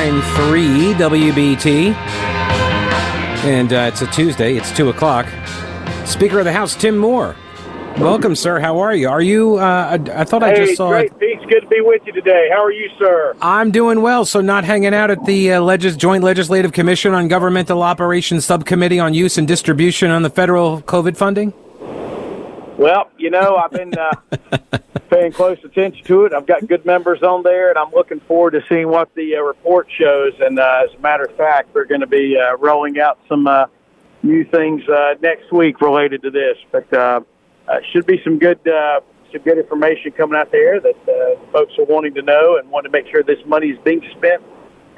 99.3 WBT. And uh, it's a Tuesday. It's 2 o'clock. Speaker of the House, Tim Moore. Welcome, sir. How are you? Are you? Uh, I, I thought I just saw. great, Pete. Good to be with you today. How are you, sir? I'm doing well. So, not hanging out at the uh, Legis- Joint Legislative Commission on Governmental Operations Subcommittee on Use and Distribution on the federal COVID funding? Well, you know, I've been uh, paying close attention to it. I've got good members on there, and I'm looking forward to seeing what the uh, report shows. And uh, as a matter of fact, we're going to be uh, rolling out some uh, new things uh, next week related to this. But uh, uh, should be some good uh, some good information coming out there that uh, folks are wanting to know and want to make sure this money is being spent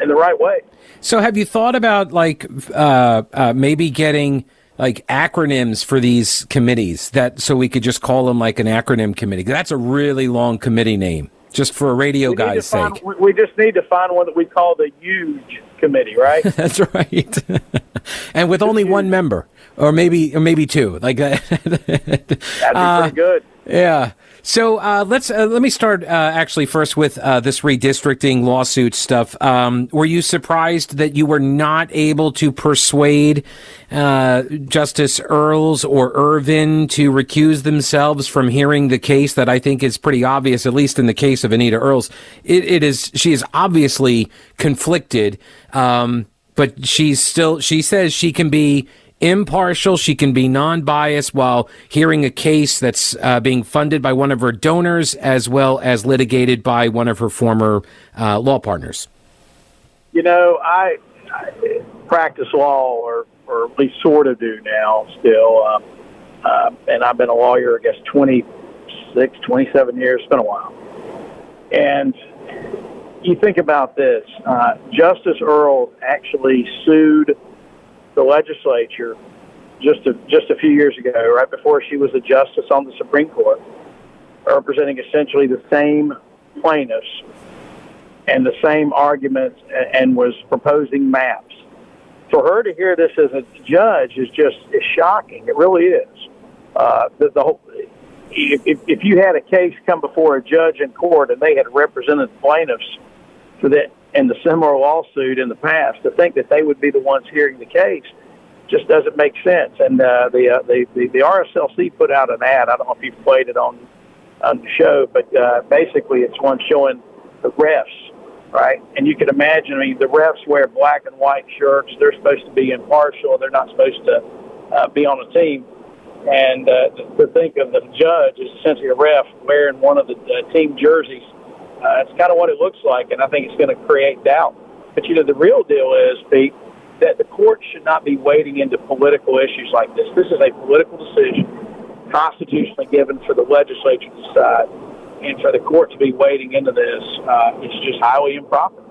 in the right way. So, have you thought about like uh, uh, maybe getting like acronyms for these committees that so we could just call them like an acronym committee? That's a really long committee name, just for a radio We guy's find- sake. we- just need to find one that we call the huge committee, right? That's right. and with only one member, or maybe or maybe two, like that. That'd be Uh, pretty good. Yeah. So uh, let's uh, let me start uh, actually first with uh, this redistricting lawsuit stuff. Um, were you surprised that you were not able to persuade uh, Justice Earls or Ervin to recuse themselves from hearing the case? That I think is pretty obvious, at least in the case of Anita Earls. It, it is she is obviously conflicted, um, but she's still she says she can be impartial. She can be non-biased while hearing a case that's uh, being funded by one of her donors as well as litigated by one of her former uh, law partners. You know, I, I practice law, or or at least sort of do now still. Um, uh, and I've been a lawyer, I guess, 26, 27 years. It's been a while. And you think about this: uh, Justice Earl actually sued the legislature just a, just a few years ago, right before she was a justice on the Supreme Court, representing essentially the same plaintiffs and the same arguments and was proposing maps. For her to hear this as a judge is just is shocking. It really is. Uh, the, the whole, if, if- if you had a case come before a judge in court and they had represented plaintiffs for that in the similar lawsuit in the past, to think that they would be the ones hearing the case just doesn't make sense. And uh, the, uh, the the the RSLC put out an ad. I don't know if you've played it on on the show, but uh, basically it's one showing the refs, right? And you can imagine, I mean, the refs wear black and white shirts. They're supposed to be impartial. They're not supposed to uh, be on a team. And uh, to, to think of the judge as essentially a ref wearing one of the uh, team jerseys, uh, it's kind of what it looks like. And I think it's going to create doubt. But, you know, the real deal is, Pete, that the court should not be wading into political issues like this. This is a political decision constitutionally given for the legislature to decide, and for the court to be wading into this uh, is just highly improper.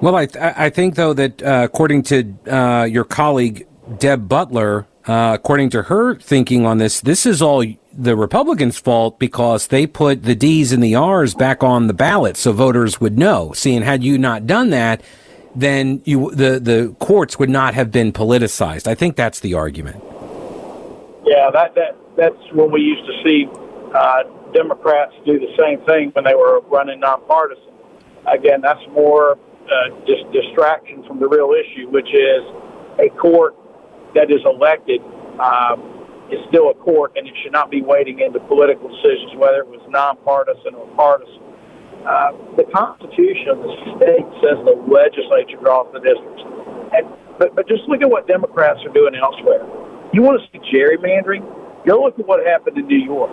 Well, I, th- I think, though, that uh, according to uh, your colleague, Deb Butler, uh, according to her thinking on this, this is all the Republicans' fault because they put the D's and the R's back on the ballot so voters would know. Seeing had you not done that, then you the, the courts would not have been politicized. I think that's the argument. Yeah, that that that's when we used to see uh, Democrats do the same thing when they were running nonpartisan. Again, that's more uh, just distraction from the real issue, which is a court that is elected um, is still a court, and it should not be wading into political decisions, whether it was nonpartisan or partisan. Uh, the Constitution of the state says the legislature draws the districts. And, but, but just look at what Democrats are doing elsewhere. You want to see gerrymandering? Go look at what happened in New York.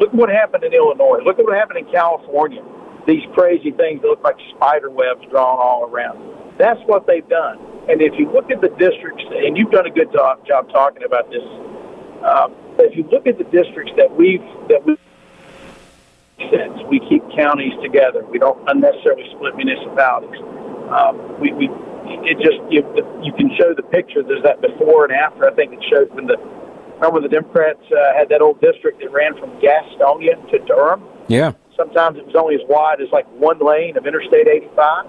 Look at what happened in Illinois. Look at what happened in California. These crazy things that look like spider webs drawn all around. That's what they've done. And if you look at the districts, and you've done a good job, job talking about this, um, if you look at the districts that we've that we sense. We keep counties together. We don't unnecessarily split municipalities. Um, we, we it just you, you can show the picture. There's that before and after. I think it showed when the remember the Democrats uh, had that old district that ran from Gastonia to Durham. Yeah. Sometimes it was only as wide as like one lane of Interstate 85.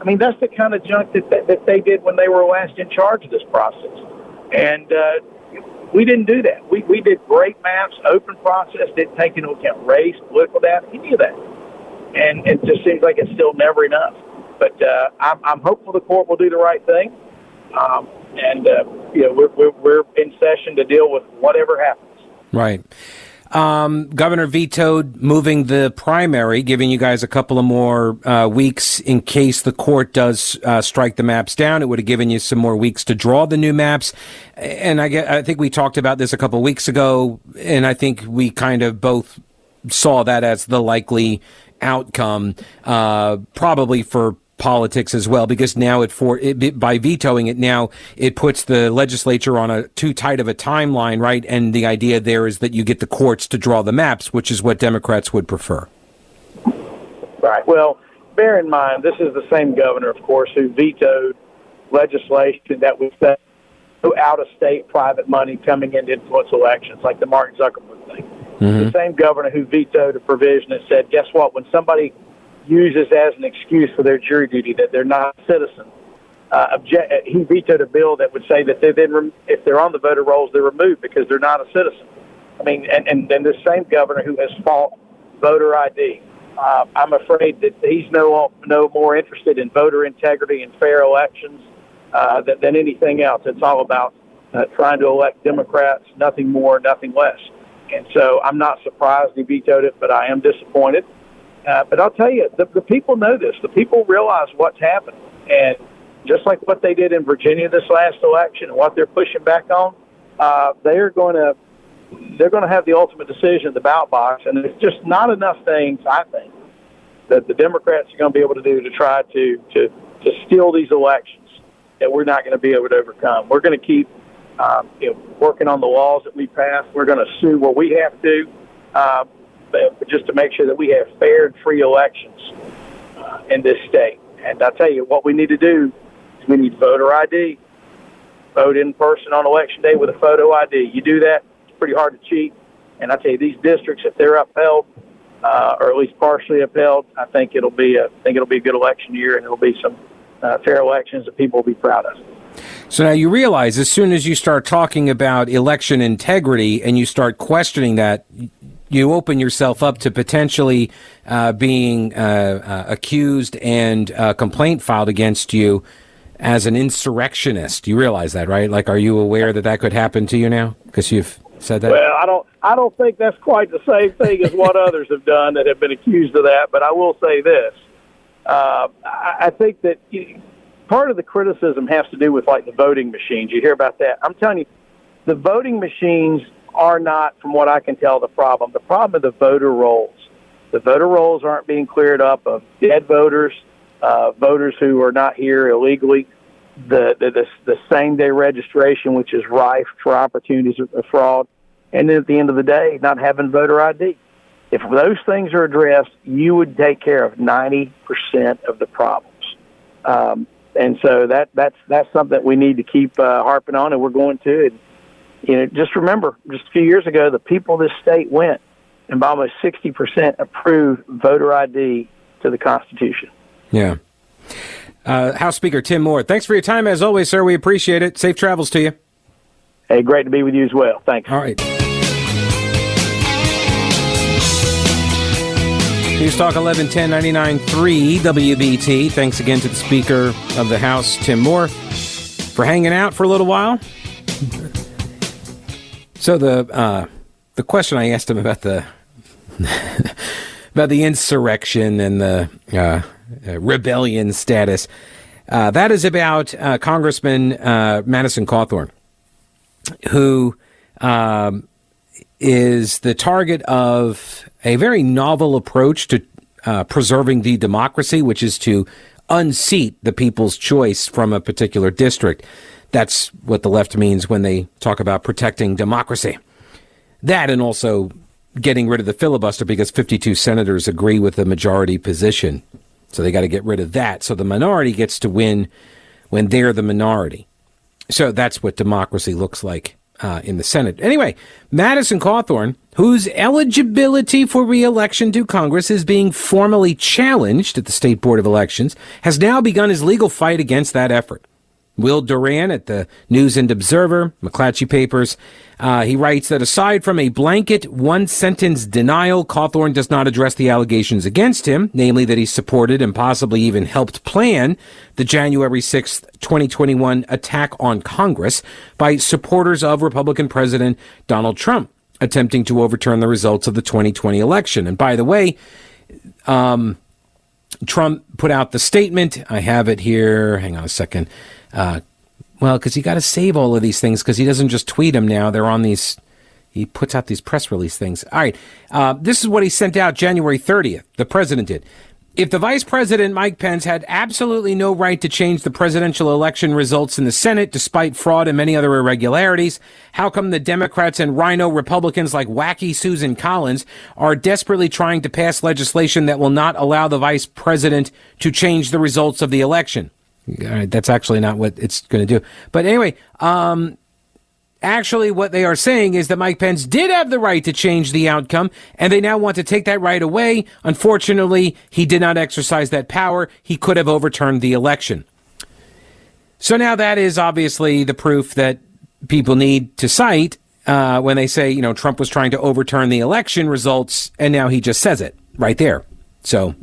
I mean, that's the kind of junk that that, that they did when they were last in charge of this process, and. Uh, we didn't do that. We, we did great maps, open process, didn't take into account race, political data, any of that. And it just seems like it's still never enough. But uh, I'm, I'm hopeful the court will do the right thing. Um, and, uh, you know, we're, we're, we're in session to deal with whatever happens. Right. Um, Governor vetoed moving the primary, giving you guys a couple of more uh, weeks in case the court does uh, strike the maps down. It would have given you some more weeks to draw the new maps. And I, get, I think we talked about this a couple of weeks ago, and I think we kind of both saw that as the likely outcome, uh, probably for politics as well because now it for it, by vetoing it now it puts the legislature on a too tight of a timeline right? And the idea there is that you get the courts to draw the maps which is what democrats would prefer. Right. Well bear in mind this is the same governor of course who vetoed legislation that would set out of state private money coming in to influence elections like the mark zuckerberg thing. Mm-hmm. the same governor who vetoed a provision that said guess what? When somebody uses as an excuse for their jury duty that they're not citizens. Uh, object, he vetoed a bill that would say that they then, rem- if they're on the voter rolls, they're removed because they're not a citizen. I mean, and, and then this same governor who has fought voter ID, uh, I'm afraid that he's no no more interested in voter integrity and fair elections uh, than, than anything else. It's all about uh, trying to elect Democrats, nothing more, nothing less. And so I'm not surprised he vetoed it, but I am disappointed. Uh, but I'll tell you, the, the people know this. The people realize what's happened. And just like what they did in Virginia this last election and what they're pushing back on, uh, they're going to they're going to have the ultimate decision in the ballot box. And there's just not enough things, I think, that the Democrats are going to be able to do to try to to to steal these elections that we're not going to be able to overcome. We're going to keep um, you know, working on the laws that we pass. We're going to sue what we have to. Uh, but just to make sure that we have fair and free elections uh, in this state. And I tell you, what we need to do is we need voter ID, vote in person on election day with a photo ID. You do that, it's pretty hard to cheat. And I tell you, these districts, if they're upheld, uh, or at least partially upheld, I think it'll be a, I think it'll be a good election year, and it'll be some uh, fair elections that people will be proud of. So now you realize as soon as you start talking about election integrity and you start questioning that, you open yourself up to potentially uh, being uh, uh, accused and a uh, complaint filed against you as an insurrectionist. You realize that, right? Like, are you aware that that could happen to you now? Because you've said that. Well, I don't. I don't think that's quite the same thing as what others have done that have been accused of that. But I will say this: uh, I, I think that you, part of the criticism has to do with like the voting machines. You hear about that? I'm telling you, the voting machines are not, from what I can tell, the problem. The problem are the voter rolls. The voter rolls aren't being cleared up of dead voters, uh, voters who are not here illegally. The, the, the, the same day registration, which is rife for opportunities of fraud. And then at the end of the day, not having voter ID. If those things are addressed, you would take care of 90% of the problems. Um, and so that, that's, that's something that we need to keep uh, harping on, and we're going to. And, you know, just remember, just a few years ago, the people of this state went and by almost 60% approved voter ID to the Constitution. Yeah. Uh, House Speaker Tim Moore, thanks for your time as always, sir. We appreciate it. Safe travels to you. Hey, great to be with you as well. Thanks. All right. News Talk 1110 99.3 WBT. Thanks again to the Speaker of the House, Tim Moore, for hanging out for a little while. So the uh, the question I asked him about the about the insurrection and the uh, uh, rebellion status uh, that is about uh, Congressman Madison Cawthorn, who um, is the target of a very novel approach to preserving the democracy, which is to unseat the people's choice from a particular district. That's what the left means when they talk about protecting democracy. That and also getting rid of the filibuster because 52 senators agree with the majority position. So they got to get rid of that. So the minority gets to win when they're the minority. So that's what democracy looks like uh, in the Senate. Anyway, Madison Cawthorn, whose eligibility for reelection to Congress is being formally challenged at the State Board of Elections, has now begun his legal fight against that effort. Will Doran at the News and Observer, McClatchy Papers. Uh, he writes that aside from a blanket one sentence denial, Cawthorn does not address the allegations against him, namely that he supported and possibly even helped plan the January 6th, 2021 attack on Congress by supporters of Republican President Donald Trump attempting to overturn the results of the 2020 election. And by the way, um, Trump put out the statement. I have it here. Hang on a second. Uh, well, because you got to save all of these things because he doesn't just tweet them now. They're on these. He puts out these press release things. All right. Uh, this is what he sent out January 30th. The president did. If the vice president, Mike Pence, had absolutely no right to change the presidential election results in the Senate despite fraud and many other irregularities, how come the Democrats and RINO Republicans like wacky Susan Collins are desperately trying to pass legislation that will not allow the vice president to change the results of the election? All right, that's actually not what it's going to do. But anyway, um, actually what they are saying is that Mike Pence did have the right to change the outcome, and they now want to take that right away. Unfortunately, he did not exercise that power. He could have overturned the election. So now that is obviously the proof that people need to cite uh, when they say, you know, Trump was trying to overturn the election results, and now he just says it right there. So,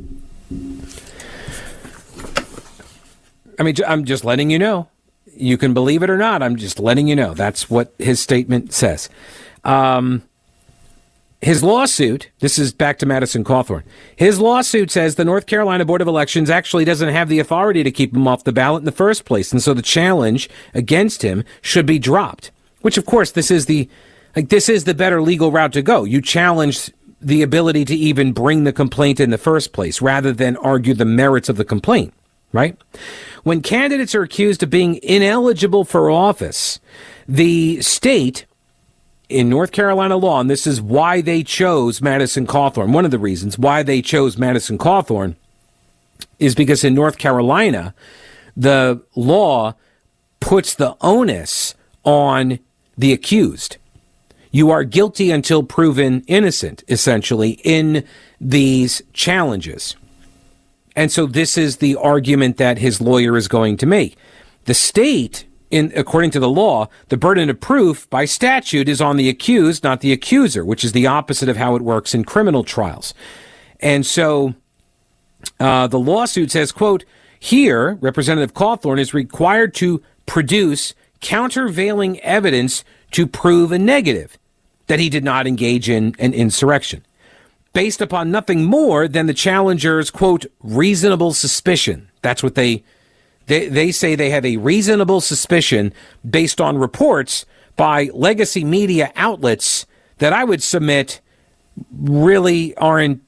I mean, I'm just letting you know. You can believe it or not. I'm just letting you know. That's what his statement says. Um, his lawsuit, this is back to Madison Cawthorn. His lawsuit says the North Carolina Board of Elections actually doesn't have the authority to keep him off the ballot in the first place. And so the challenge against him should be dropped, which of course this is the, like, this is the better legal route to go. You challenge the ability to even bring the complaint in the first place rather than argue the merits of the complaint, right? When candidates are accused of being ineligible for office, the state in North Carolina law, and this is why they chose Madison Cawthorn, one of the reasons why they chose Madison Cawthorn is because in North Carolina, the law puts the onus on the accused. You are guilty until proven innocent, essentially, in these challenges. And so this is the argument that his lawyer is going to make. The state, in, according to the law, the burden of proof by statute is on the accused, not the accuser, which is the opposite of how it works in criminal trials. And so uh, the lawsuit says, quote, here, Representative Cawthorn is required to produce countervailing evidence to prove a negative that he did not engage in an insurrection based upon nothing more than the challenger's quote reasonable suspicion. That's what they they they say they have a reasonable suspicion based on reports by legacy media outlets that I would submit really aren't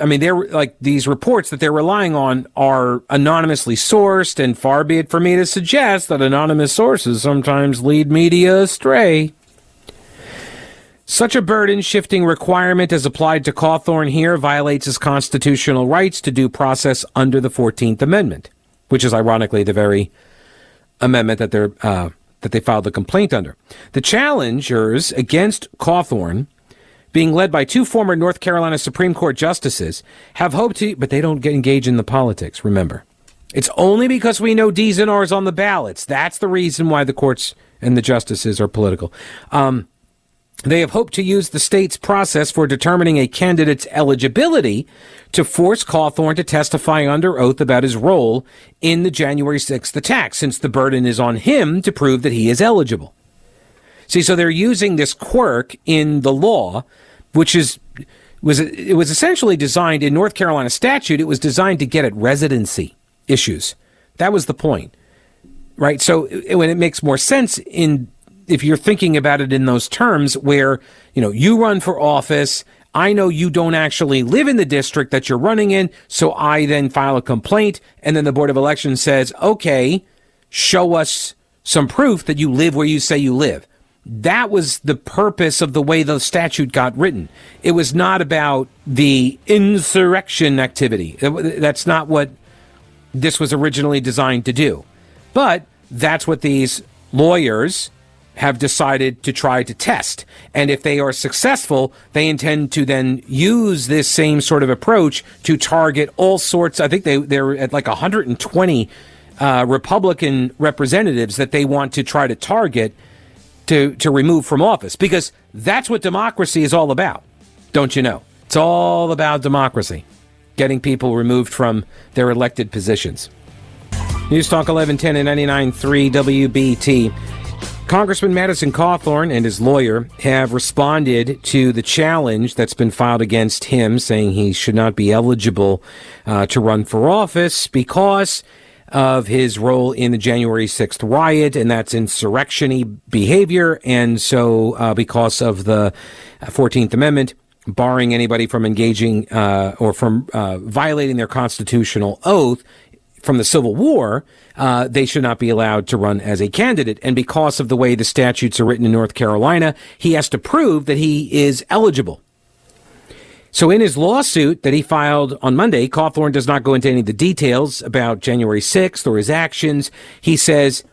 I mean, they're like these reports that they're relying on are anonymously sourced, and far be it for me to suggest that anonymous sources sometimes lead media astray. Such a burden shifting requirement as applied to Cawthorn here violates his constitutional rights to due process under the 14th Amendment, which is ironically the very amendment that they're, uh, that they filed the complaint under. The challengers against Cawthorn, being led by two former North Carolina Supreme Court justices, have hoped to, but they don't get engaged in the politics, remember. It's only because we know D's and R's on the ballots. That's the reason why the courts and the justices are political. Um, they have hoped to use the state's process for determining a candidate's eligibility to force Cawthorn to testify under oath about his role in the January 6th attack, since the burden is on him to prove that he is eligible. See, so they're using this quirk in the law, which is was it was essentially designed in North Carolina statute. It was designed to get at residency issues. That was the point, right? So when it makes more sense in if you're thinking about it in those terms where, you know, you run for office, I know you don't actually live in the district that you're running in, so I then file a complaint, and then the Board of Elections says, okay, show us some proof that you live where you say you live. That was the purpose of the way the statute got written. It was not about the insurrection activity. That's not what this was originally designed to do. But that's what these lawyers have decided to try to test. And if they are successful, they intend to then use this same sort of approach to target all sorts. I think they, they're at like 120 uh, Republican representatives that they want to try to target to, to remove from office because that's what democracy is all about, don't you know? It's all about democracy, getting people removed from their elected positions. News Talk 1110 and 99.3 WBT. Congressman Madison Cawthorn and his lawyer have responded to the challenge that's been filed against him, saying he should not be eligible uh, to run for office because of his role in the January 6th riot, and that's insurrectiony behavior. And so, uh, because of the 14th Amendment, barring anybody from engaging uh, or from uh, violating their constitutional oath from the Civil War, uh, they should not be allowed to run as a candidate. And because of the way the statutes are written in North Carolina, he has to prove that he is eligible. So in his lawsuit that he filed on Monday, Cawthorn does not go into any of the details about January 6th or his actions. He says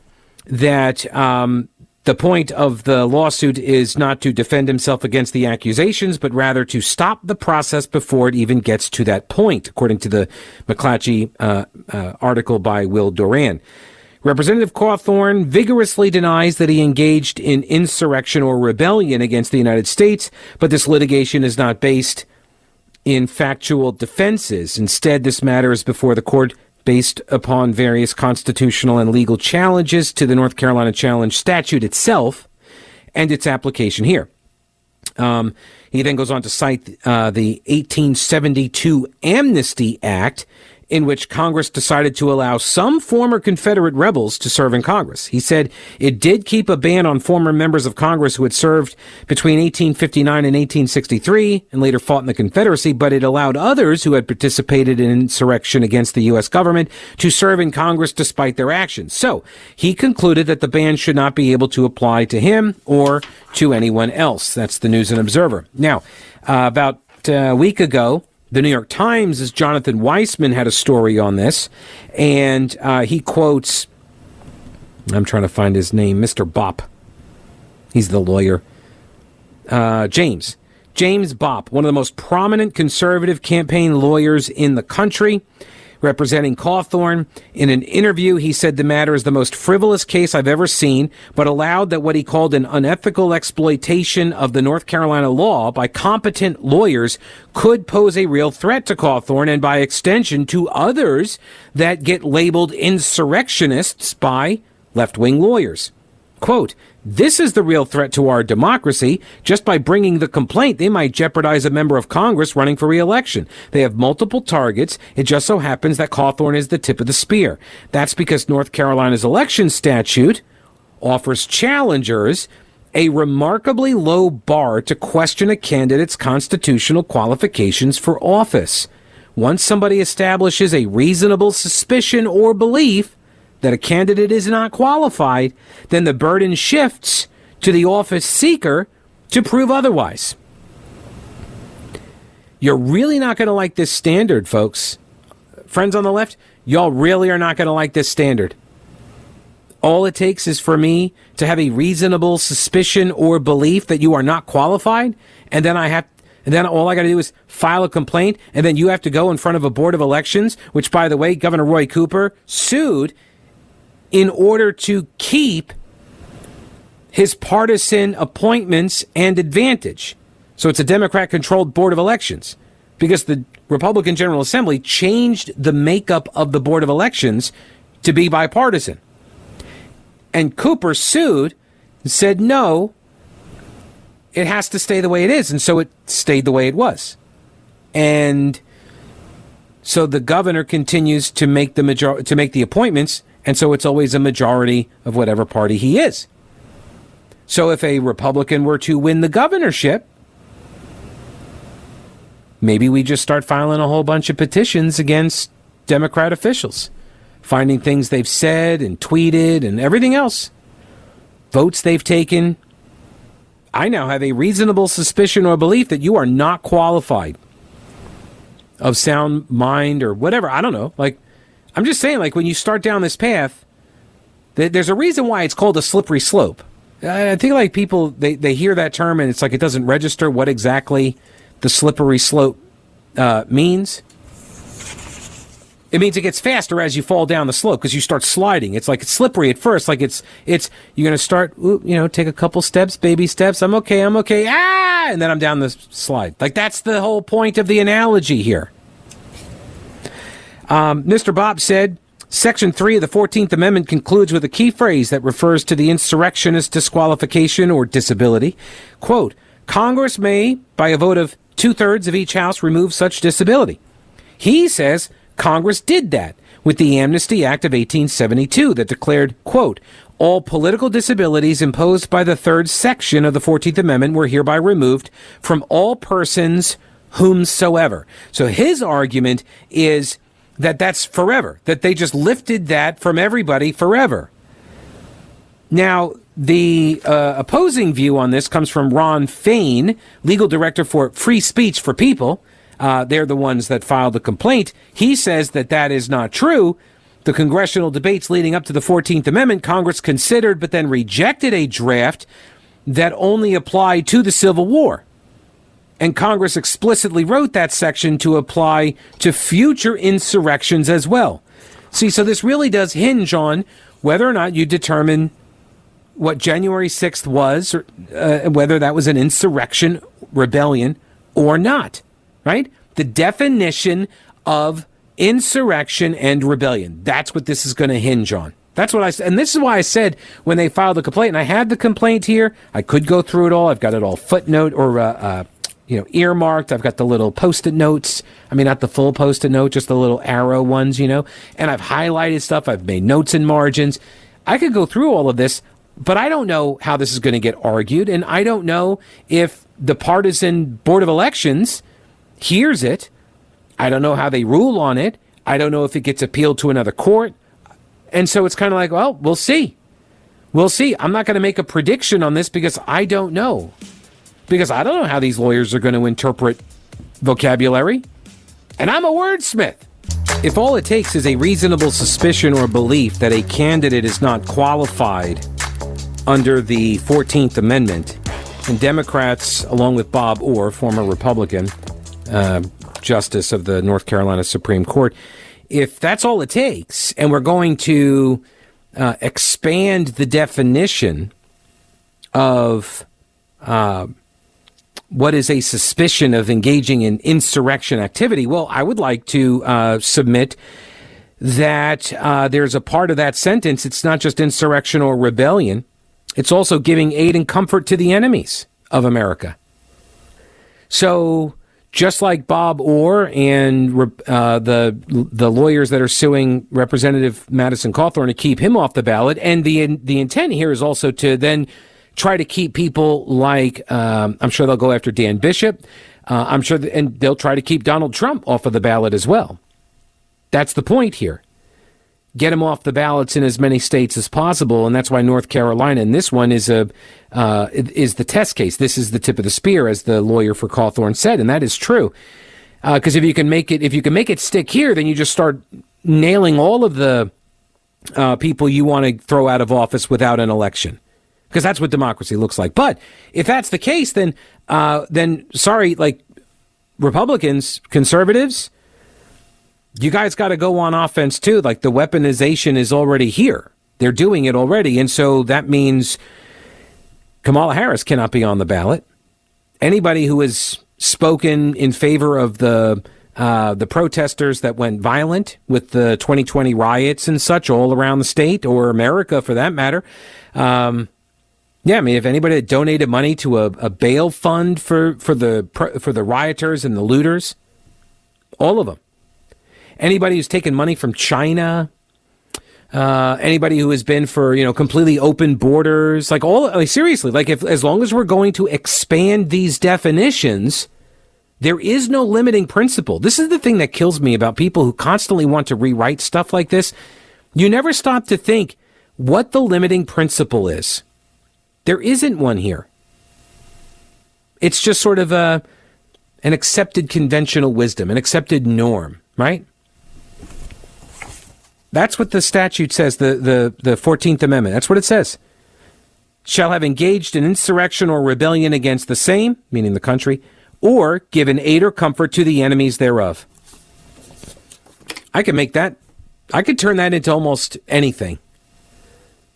that um, the point of the lawsuit is not to defend himself against the accusations, but rather to stop the process before it even gets to that point, according to the McClatchy uh, uh, article by Will Doran. Representative Cawthorn vigorously denies that he engaged in insurrection or rebellion against the United States, but this litigation is not based in factual defenses. Instead, this matter is before the court based upon various constitutional and legal challenges to the North Carolina Challenge statute itself and its application here. Um, he then goes on to cite uh, the 1872 Amnesty Act, in which Congress decided to allow some former Confederate rebels to serve in Congress. He said it did keep a ban on former members of Congress who had served between 1859 and 1863 and later fought in the Confederacy, but it allowed others who had participated in insurrection against the U.S. government to serve in Congress despite their actions. So he concluded that the ban should not be able to apply to him or to anyone else. That's the News and Observer. Now, uh, about a week ago, the New York Times, as Jonathan Weisman had a story on this, and uh, he quotes, I'm trying to find his name, Mr. Bopp. He's the lawyer. Uh, James. James Bopp, one of the most prominent conservative campaign lawyers in the country representing Cawthorn. In an interview, he said the matter is the most frivolous case I've ever seen, but allowed that what he called an unethical exploitation of the North Carolina law by competent lawyers could pose a real threat to Cawthorn and by extension to others that get labeled insurrectionists by left wing lawyers. Quote, this is the real threat to our democracy. Just by bringing the complaint, they might jeopardize a member of Congress running for reelection. They have multiple targets. It just so happens that Cawthorn is the tip of the spear. That's because North Carolina's election statute offers challengers a remarkably low bar to question a candidate's constitutional qualifications for office. Once somebody establishes a reasonable suspicion or belief, that a candidate is not qualified, then the burden shifts to the office seeker to prove otherwise. You're really not going to like this standard, folks. Friends on the left, y'all really are not going to like this standard. All it takes is for me to have a reasonable suspicion or belief that you are not qualified, and then I have and then all I got to do is file a complaint, and then you have to go in front of a board of elections, which, by the way, Governor Roy Cooper sued in order to keep his partisan appointments and advantage. So it's a Democrat controlled Board of Elections because the Republican General Assembly changed the makeup of the Board of Elections to be bipartisan. And Cooper sued and said, no, it has to stay the way it is. And so it stayed the way it was. And so the governor continues to make the major- to make the appointments and so it's always a majority of whatever party he is. So if a Republican were to win the governorship, maybe we just start filing a whole bunch of petitions against Democrat officials, finding things they've said and tweeted and everything else, votes they've taken. I now have a reasonable suspicion or belief that you are not qualified of sound mind or whatever. I don't know. Like, I'm just saying, like, when you start down this path, there's a reason why it's called a slippery slope. I think, like, people, they, they hear that term and it's like it doesn't register what exactly the slippery slope uh, means. It means it gets faster as you fall down the slope because you start sliding. It's like it's slippery at first. Like it's it's you're gonna start, you know, take a couple steps, baby steps. I'm okay. I'm okay. Ah, and then I'm down the slide. Like that's the whole point of the analogy here. Um, Mr. Bopp said. Section 3 of the 14th Amendment concludes with a key phrase that refers to the insurrectionist disqualification or disability. Quote, Congress may, by a vote of two thirds of each House, remove such disability. He says Congress did that with the Amnesty Act of 1872 that declared, quote, all political disabilities imposed by the third section of the 14th Amendment were hereby removed from all persons whomsoever. So his argument is that that's forever, that they just lifted that from everybody forever. Now, the uh, opposing view on this comes from Ron Fein, legal director for Free Speech for People. Uh, they're the ones that filed the complaint. He says that that is not true. The congressional debates leading up to the 14th Amendment, Congress considered but then rejected a draft that only applied to the Civil War. And Congress explicitly wrote that section to apply to future insurrections as well. See, so this really does hinge on whether or not you determine what January 6th was, or, uh, whether that was an insurrection, rebellion, or not right? The definition of insurrection and rebellion. That's what this is going to hinge on. That's what I said. And this is why I said when they filed the complaint, and I had the complaint here, I could go through it all. I've got it all footnote or, uh, uh, you know, earmarked. I've got the little post it notes. I mean, not the full post it note, just the little arrow ones, you know, and I've highlighted stuff. I've made notes and margins. I could go through all of this, but I don't know how this is going to get argued. And I don't know if the partisan board of elections hears it. I don't know how they rule on it. I don't know if it gets appealed to another court. And so it's kind of like, well, we'll see. We'll see. I'm not going to make a prediction on this because I don't know. Because I don't know how these lawyers are going to interpret vocabulary. And I'm a wordsmith. If all it takes is a reasonable suspicion or belief that a candidate is not qualified under the 14th Amendment, and Democrats, along with Bob Orr, former Republican, uh, justice of the North Carolina Supreme Court. If that's all it takes, and we're going to uh, expand the definition of uh, what is a suspicion of engaging in insurrection activity, well, I would like to uh, submit that uh, there's a part of that sentence. It's not just insurrection or rebellion. It's also giving aid and comfort to the enemies of America. So just like Bob Orr and uh, the the lawyers that are suing Representative Madison Cawthorn to keep him off the ballot, and the the intent here is also to then try to keep people like um, I'm sure they'll go after Dan Bishop. Uh, I'm sure, th- and they'll try to keep Donald Trump off of the ballot as well. That's the point here get him off the ballots in as many states as possible, and that's why North Carolina and this one is a uh, is the test case. This is the tip of the spear, as the lawyer for Cawthorn said, and that is true. Because uh, if you can make it, if you can make it stick here, then you just start nailing all of the uh, people you want to throw out of office without an election. Because that's what democracy looks like. But if that's the case, then uh, then sorry, like Republicans, conservatives, you guys got to go on offense too. Like the weaponization is already here. They're doing it already. And so that means Kamala Harris cannot be on the ballot. Anybody who has spoken in favor of the uh, the protesters that went violent with the 2020 riots and such all around the state or America for that matter. Um, yeah, I mean, if anybody had donated money to a, a bail fund for, for the for the rioters and the looters, all of them anybody who's taken money from China, uh, anybody who has been for you know completely open borders, like all like seriously, like if as long as we're going to expand these definitions, there is no limiting principle. This is the thing that kills me about people who constantly want to rewrite stuff like this. You never stop to think what the limiting principle is. There isn't one here. It's just sort of a an accepted conventional wisdom, an accepted norm, right? That's what the statute says, the, the, the 14th Amendment. That's what it says. Shall have engaged in insurrection or rebellion against the same, meaning the country, or given aid or comfort to the enemies thereof. I could make that, I could turn that into almost anything.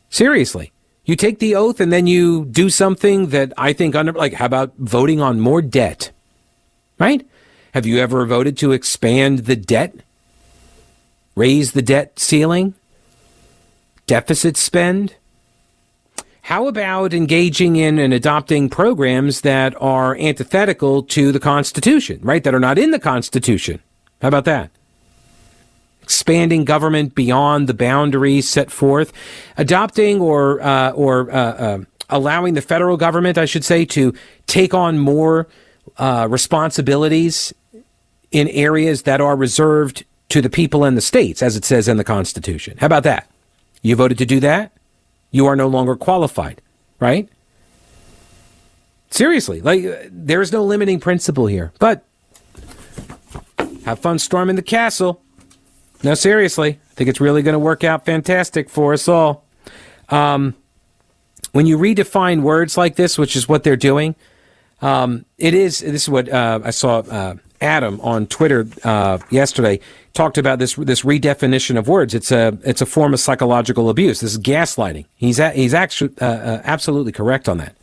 Seriously. You take the oath and then you do something that I think under, like, how about voting on more debt? Right? Have you ever voted to expand the debt? Raise the debt ceiling? Deficit spend? How about engaging in and adopting programs that are antithetical to the Constitution, right? That are not in the Constitution? How about that? Expanding government beyond the boundaries set forth, adopting or uh, or uh, uh, allowing the federal government, I should say, to take on more uh, responsibilities in areas that are reserved to the people and the states, as it says in the Constitution. How about that? You voted to do that? you are no longer qualified, right? Seriously, like there is no limiting principle here. But have fun storming the castle. No, seriously, I think it's really going to work out fantastic for us all. Um, when you redefine words like this, which is what they're doing, um, it is. This is what uh, I saw. Uh, Adam on Twitter uh, yesterday talked about this this redefinition of words. It's a it's a form of psychological abuse. This is gaslighting. He's a, he's actually uh, uh, absolutely correct on that.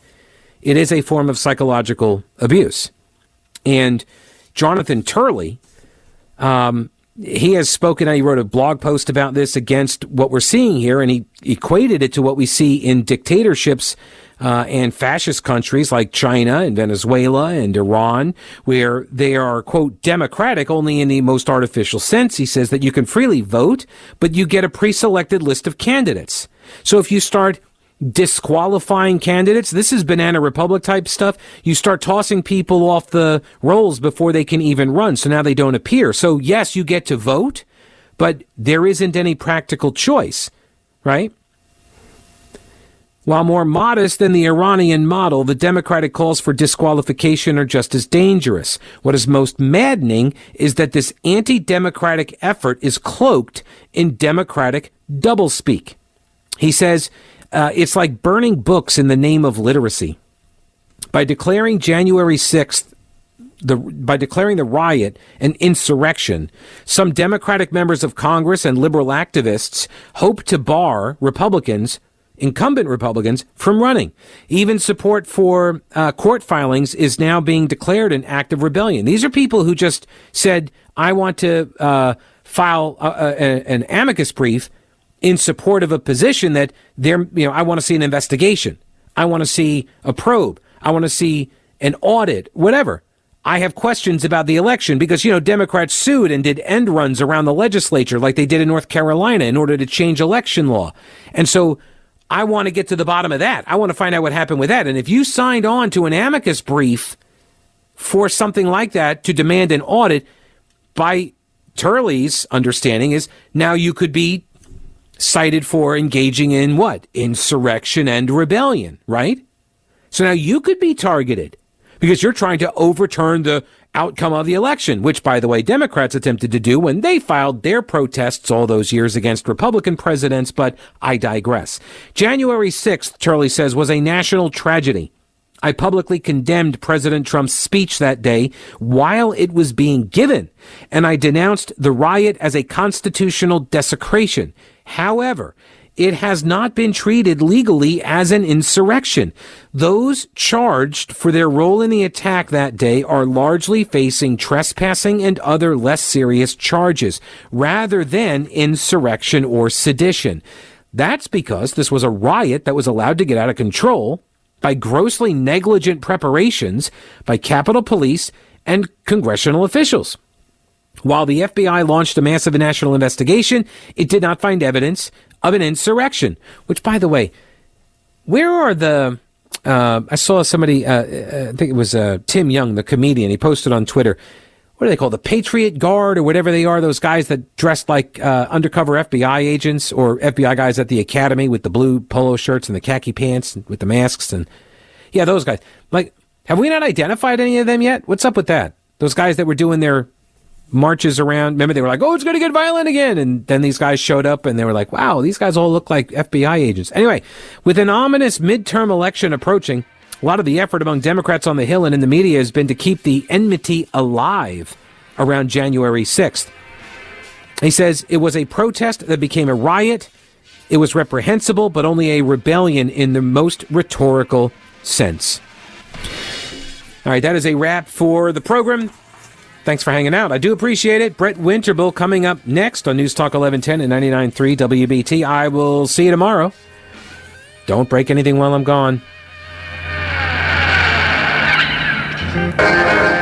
It is a form of psychological abuse, and Jonathan Turley, um, he has spoken. He wrote a blog post about this against what we're seeing here, and he equated it to what we see in dictatorships uh, and fascist countries like China and Venezuela and Iran, where they are, quote, democratic only in the most artificial sense. He says that you can freely vote, but you get a pre selected list of candidates. So if you start disqualifying candidates, this is banana republic type stuff. You start tossing people off the rolls before they can even run. So now they don't appear. So yes, you get to vote, but there isn't any practical choice, right? While more modest than the Iranian model, the Democratic calls for disqualification are just as dangerous. What is most maddening is that this anti-democratic effort is cloaked in democratic doublespeak. He says uh, it's like burning books in the name of literacy. By declaring January 6th the, by declaring the riot an insurrection, some Democratic members of Congress and liberal activists hope to bar Republicans incumbent Republicans from running. Even support for uh, court filings is now being declared an act of rebellion. These are people who just said, I want to uh, file a, a, an amicus brief in support of a position that they're, you know, I want to see an investigation. I want to see a probe. I want to see an audit, whatever. I have questions about the election because, you know, Democrats sued and did end runs around the legislature like they did in North Carolina in order to change election law. And so I want to get to the bottom of that. I want to find out what happened with that. And if you signed on to an amicus brief for something like that to demand an audit, by Turley's understanding is now you could be cited for engaging in what? Insurrection and rebellion, right? So now you could be targeted because you're trying to overturn the outcome of the election, which, by the way, Democrats attempted to do when they filed their protests all those years against Republican presidents, but I digress. January 6th, Turley says, was a national tragedy. I publicly condemned President Trump's speech that day while it was being given, and I denounced the riot as a constitutional desecration. However, it has not been treated legally as an insurrection. Those charged for their role in the attack that day are largely facing trespassing and other less serious charges, rather than insurrection or sedition. That's because this was a riot that was allowed to get out of control by grossly negligent preparations by Capitol Police and congressional officials. While the FBI launched a massive national investigation, it did not find evidence of an insurrection. Which, by the way, where are the? Uh, I saw somebody. Uh, uh, I think it was uh, Tim Young, the comedian. He posted on Twitter. What do they call the Patriot Guard or whatever they are? Those guys that dressed like uh, undercover FBI agents or FBI guys at the academy with the blue polo shirts and the khaki pants and with the masks and yeah, those guys. Like, have we not identified any of them yet? What's up with that? Those guys that were doing their marches around. Remember, they were like, "Oh, it's going to get violent again," and then these guys showed up, and they were like, "Wow, these guys all look like FBI agents." Anyway, with an ominous midterm election approaching, a lot of the effort among Democrats on the Hill and in the media has been to keep the enmity alive around January sixth. He says it was a protest that became a riot. It was reprehensible, but only a rebellion in the most rhetorical sense. All right, that is a wrap for the program. Thanks for hanging out. I do appreciate it. Brett Winterble coming up next on News Talk 1110 and 99.3 WBT. I will see you tomorrow. Don't break anything while I'm gone. Música